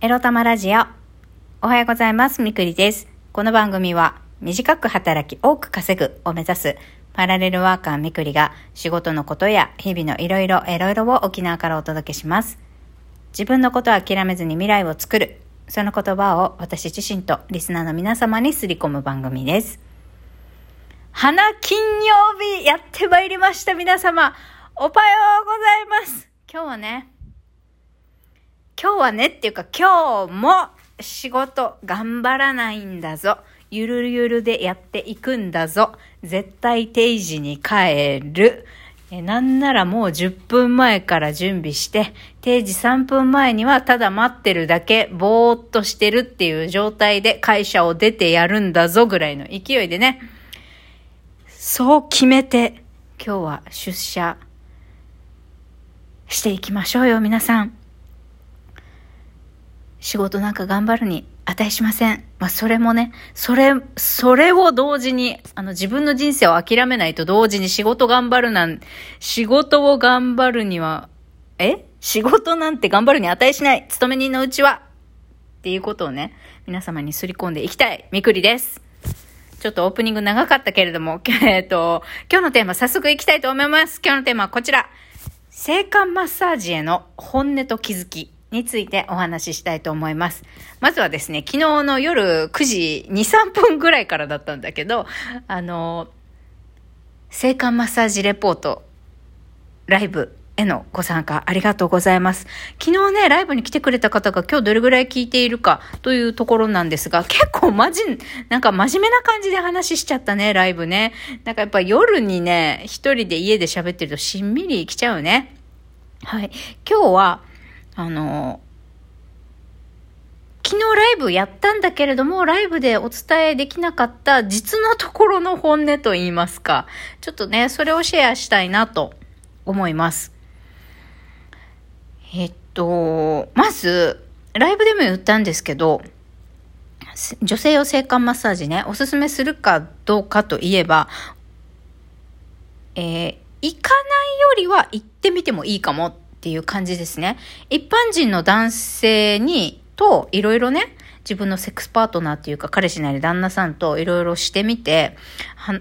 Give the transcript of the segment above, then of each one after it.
エロ玉ラジオ。おはようございます。みくりです。この番組は、短く働き多く稼ぐを目指す、パラレルワーカーみくりが、仕事のことや日々のいろいろ、いろいろを沖縄からお届けします。自分のことを諦めずに未来を作る。その言葉を私自身とリスナーの皆様にすり込む番組です。花金曜日やってまいりました皆様。おはようございます。今日はね、今日はねっていうか今日も仕事頑張らないんだぞ。ゆるゆるでやっていくんだぞ。絶対定時に帰る。えなんならもう10分前から準備して、定時3分前にはただ待ってるだけ、ぼーっとしてるっていう状態で会社を出てやるんだぞぐらいの勢いでね、そう決めて、今日は出社していきましょうよ、皆さん。仕事なんか頑張るに値しません。まあ、それもね、それ、それを同時に、あの、自分の人生を諦めないと同時に仕事頑張るなん、仕事を頑張るには、え？仕事なんて頑張るに値しない。勤め人のうちは。っていうことをね、皆様にすり込んでいきたい。みくりです。ちょっとオープニング長かったけれども、えっと、今日のテーマ早速いきたいと思います。今日のテーマはこちら。性感マッサージへの本音と気づきについてお話ししたいと思います。まずはですね、昨日の夜9時2、3分ぐらいからだったんだけど、あの、性感マッサージレポート、ライブへのご参加ありがとうございます。昨日ね、ライブに来てくれた方が今日どれぐらい聞いているかというところなんですが、結構まじ、なんか真面目な感じで話しちゃったね、ライブね。なんかやっぱ夜にね、一人で家で喋ってるとしんみり来ちゃうね。はい。今日は、あの、昨日ライブやったんだけれども、ライブでお伝えできなかった実のところの本音と言いますか。ちょっとね、それをシェアしたいなと思います。えっと、まず、ライブでも言ったんですけど、女性用性感マッサージね、おすすめするかどうかといえば、えー、行かないよりは行ってみてもいいかもっていう感じですね。一般人の男性に、と、いろいろね、自分のセックスパートナーっていうか、彼氏なり旦那さんといろいろしてみて、は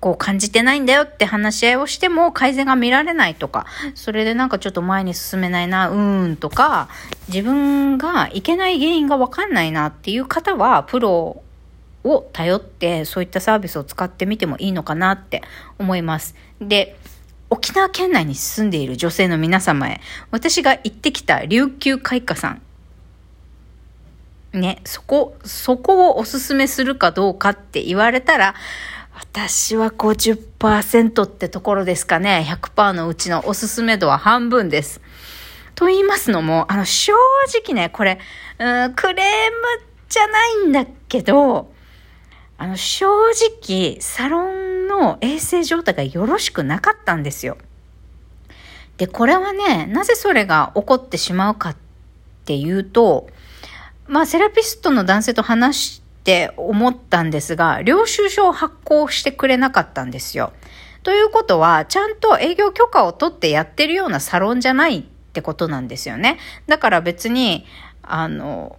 こう感じてないんだよって話し合いをしても改善が見られないとか、それでなんかちょっと前に進めないな、うーんとか、自分がいけない原因がわかんないなっていう方は、プロを頼ってそういったサービスを使ってみてもいいのかなって思います。で、沖縄県内に住んでいる女性の皆様へ、私が行ってきた琉球開花さん。ね、そこ、そこをおすすめするかどうかって言われたら、私は50%ってところですかね。100%のうちのおすすめ度は半分です。と言いますのも、あの、正直ね、これ、うん、クレームじゃないんだけど、あの、正直、サロンの衛生状態がよろしくなかったんですよ。で、これはね、なぜそれが起こってしまうかっていうと、まあ、セラピストの男性と話して思ったんですが、領収書を発行してくれなかったんですよ。ということは、ちゃんと営業許可を取ってやってるようなサロンじゃないってことなんですよね。だから別に、あの、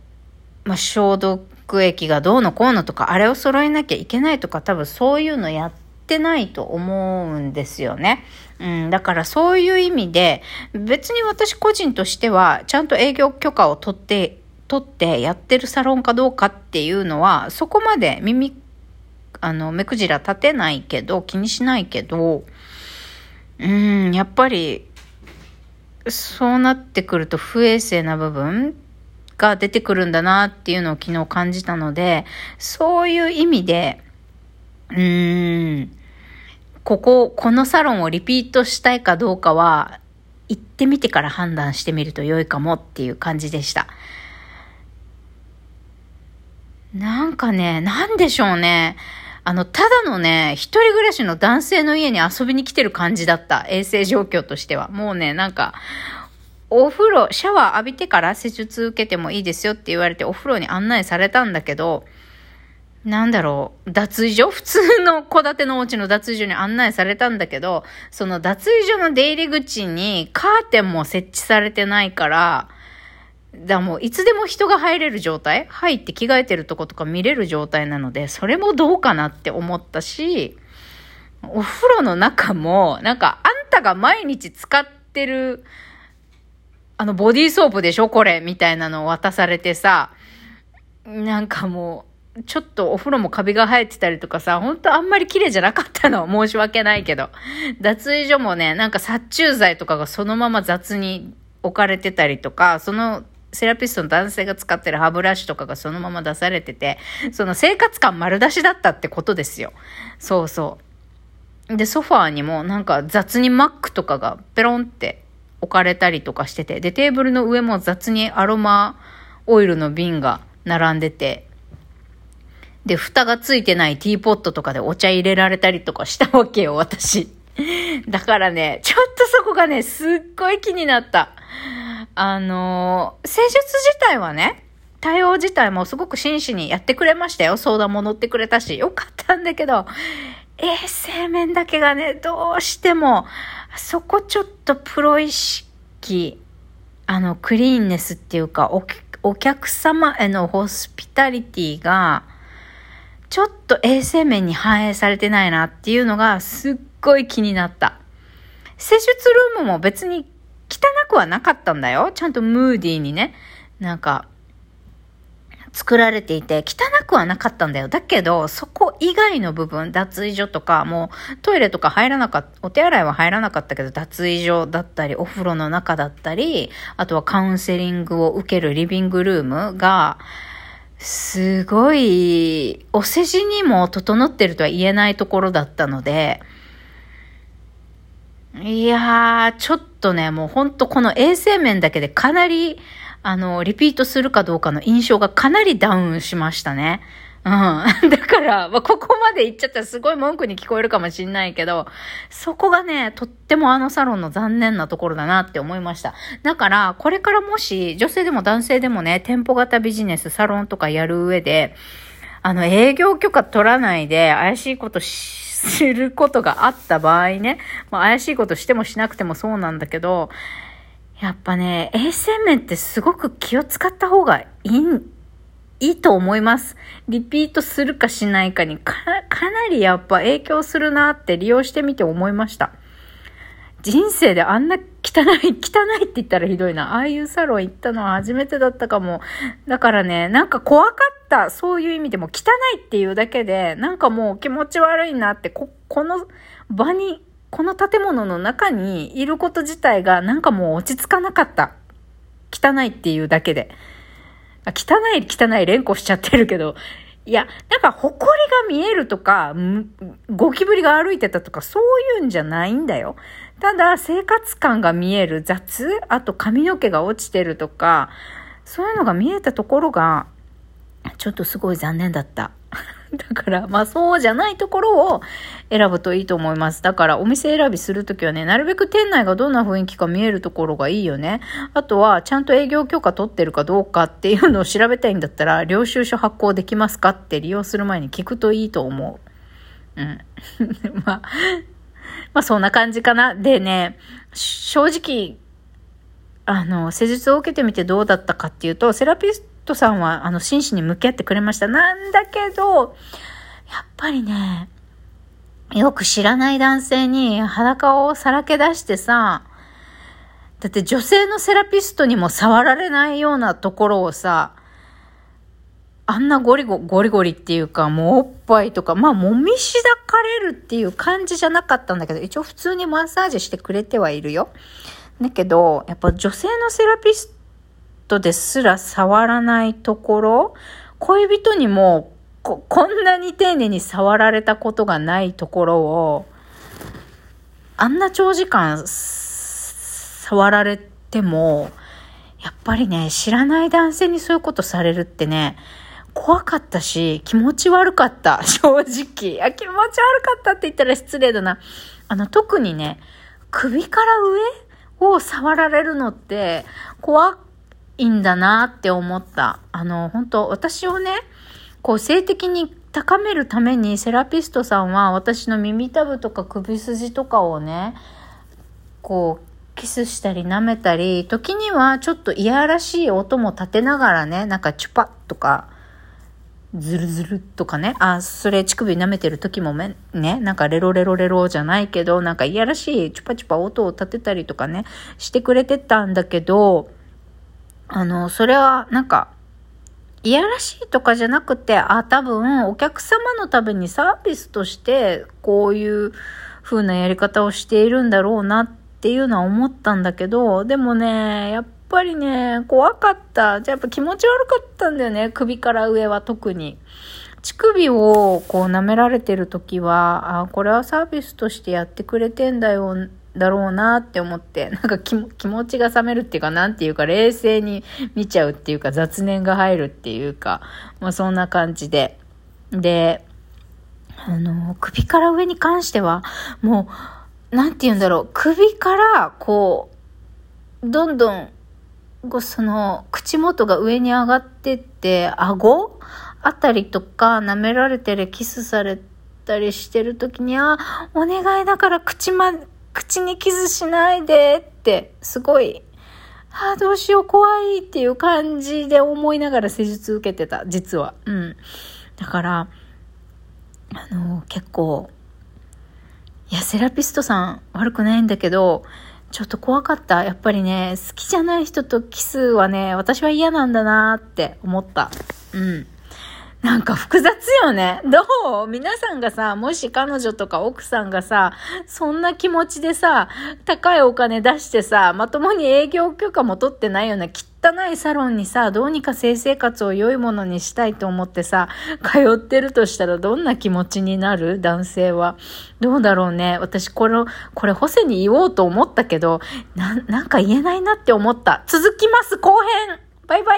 まあ、消毒液がどうのこうのとか、あれを揃えなきゃいけないとか、多分そういうのやってないと思うんですよね。うん、だからそういう意味で、別に私個人としては、ちゃんと営業許可を取って、取ってやってるサロンかどうかっていうのは、そこまで耳、あの、目くじら立てないけど、気にしないけど、うん、やっぱり、そうなってくると不衛生な部分が出てくるんだなっていうのを昨日感じたので、そういう意味で、うーん、ここ、このサロンをリピートしたいかどうかは、行ってみてから判断してみると良いかもっていう感じでした。なんかね、なんでしょうね。あの、ただのね、一人暮らしの男性の家に遊びに来てる感じだった。衛生状況としては。もうね、なんか、お風呂、シャワー浴びてから施術受けてもいいですよって言われてお風呂に案内されたんだけど、なんだろう、脱衣所？普通の戸建てのお家の脱衣所に案内されたんだけど、その脱衣所の出入り口にカーテンも設置されてないから、だもういつでも人が入れる状態？入って着替えてるとことか見れる状態なので、それもどうかなって思ったし、お風呂の中も、なんかあんたが毎日使ってる、あのボディーソープでしょ？これみたいなのを渡されてさ、なんかもう、ちょっとお風呂もカビが生えてたりとかさ、ほんとあんまり綺麗じゃなかったの。申し訳ないけど。脱衣所もね、なんか殺虫剤とかがそのまま雑に置かれてたりとか、そのセラピストの男性が使ってる歯ブラシとかがそのまま出されてて、その生活感丸出しだったってことですよ。そうそう。で、ソファーにもなんか雑にマックとかがペロンって置かれたりとかしてて、で、テーブルの上も雑にアロマオイルの瓶が並んでて、で、蓋がついてないティーポットとかでお茶入れられたりとかしたわけよ、私。だからね、ちょっとそこがね、すっごい気になった。あの施術自体はね、対応自体もすごく真摯にやってくれましたよ。相談も乗ってくれたし、よかったんだけど、衛生面だけがね、どうしても、そこちょっとプロ意識、あの、クリーンネスっていうか、お客様へのホスピタリティが、ちょっと衛生面に反映されてないなっていうのがすっごい気になった。施術ルームも別に汚くはなかったんだよ。ちゃんとムーディーにね、なんか、作られていて、汚くはなかったんだよ。だけど、そこ以外の部分、脱衣所とか、もうトイレとか入らなかった、お手洗いは入らなかったけど、脱衣所だったり、お風呂の中だったり、あとはカウンセリングを受けるリビングルームが、すごい、お世辞にも整ってるとは言えないところだったので、いやー、ちょっとね、もうほんとこの衛生面だけでかなり、あの、リピートするかどうかの印象がかなりダウンしましたね。うん。だから、まあ、ここまで言っちゃったらすごい文句に聞こえるかもしんないけど、そこがね、とってもあのサロンの残念なところだなって思いました。だから、これからもし、女性でも男性でもね、店舗型ビジネス、サロンとかやる上で、あの、営業許可取らないで怪しいことすることがあった場合ね、まあ、怪しいことしてもしなくてもそうなんだけど、やっぱね、衛生面ってすごく気を使った方がいい、いいと思います。リピートするかしないかにか、なりやっぱ影響するなって利用してみて思いました。人生であんな汚い、汚いって言ったらひどいな。ああいうサロン行ったのは初めてだったかも。だからね、なんか怖かった。そういう意味でも汚いっていうだけで、なんかもう気持ち悪いなって、こ、この場にこの建物の中にいること自体がなんかもう落ち着かなかった。汚いっていうだけで。汚い、汚い連呼しちゃってるけど、いや、なんか埃が見えるとか、ゴキブリが歩いてたとか、そういうんじゃないんだよ。ただ、生活感が見える雑、あと髪の毛が落ちてるとか、そういうのが見えたところが、ちょっとすごい残念だった。だから、まあそうじゃないところを選ぶといいと思います。だからお店選びするときはね、なるべく店内がどんな雰囲気か見えるところがいいよね。あとは、ちゃんと営業許可取ってるかどうかっていうのを調べたいんだったら、領収書発行できますかって利用する前に聞くといいと思う。うん。まあ、まあそんな感じかな。でね、正直、あの、施術を受けてみてどうだったかっていうと、セラピストトさんは、あの、真摯に向き合ってくれました。なんだけど、やっぱりね、よく知らない男性に裸をさらけ出してさ、だって女性のセラピストにも触られないようなところをさ、あんなゴリゴゴリゴリっていうか、もうおっぱいとか、まあ、もみしだかれるっていう感じじゃなかったんだけど、一応普通にマッサージしてくれてはいるよ。だけど、やっぱ女性のセラピストですら触らないところ、恋人にもここんなに丁寧に触られたことがないところを、あんな長時間触られても、やっぱりね、知らない男性にそういうことされるってね、怖かったし、気持ち悪かった。正直。あ、気持ち悪かったって言ったら失礼だな。あの、特にね、首から上を触られるのって怖いいんだなって思った。あの、本当私をね、こう性的に高めるためにセラピストさんは私の耳たぶとか首筋とかをね、こう、キスしたり舐めたり、時にはちょっといやらしい音も立てながらね、なんかチュパッとか、ズルズルとかね、あ、それ乳首舐めてる時もね、なんかレロレロレロじゃないけど、なんかいやらしいチュパチュパ音を立てたりとかね、してくれてたんだけど、あの、それはなんか、いやらしいとかじゃなくて、あ、多分お客様のためにサービスとしてこういう風なやり方をしているんだろうなっていうのは思ったんだけど、でもね、やっぱりね、怖かった。じゃあやっぱ気持ち悪かったんだよね。首から上は特に。乳首をこう舐められてる時は、あ、これはサービスとしてやってくれてんだよ、だろうなって思って、なんか気持ちが冷めるっていうか、なんていうか、冷静に見ちゃうっていうか、雑念が入るっていうか、まあそんな感じで。で、あの、首から上に関しては、もう、なんて言うんだろう、首から、こう、どんどんこうその口元が上に上がってって顎あたりとか舐められてるキスされたりしてる時にあお願いだから口ま口にキスしないでってすごいああどうしよう怖いっていう感じで思いながら施術受けてた実はうんだからあの結構いやセラピストさん悪くないんだけどちょっと怖かった。やっぱりね、好きじゃない人とキスはね、私は嫌なんだなって思った。うん。なんか複雑よね。どう？皆さんがさ、もし彼女とか奥さんがさ、そんな気持ちでさ、高いお金出してさ、まともに営業許可も取ってないような汚いサロンにさ、どうにか性生活を良いものにしたいと思ってさ、通ってるとしたらどんな気持ちになる？男性は。どうだろうね。私これ、これホセに言おうと思ったけど、な、なんか言えないなって思った。続きます、後編バイバイ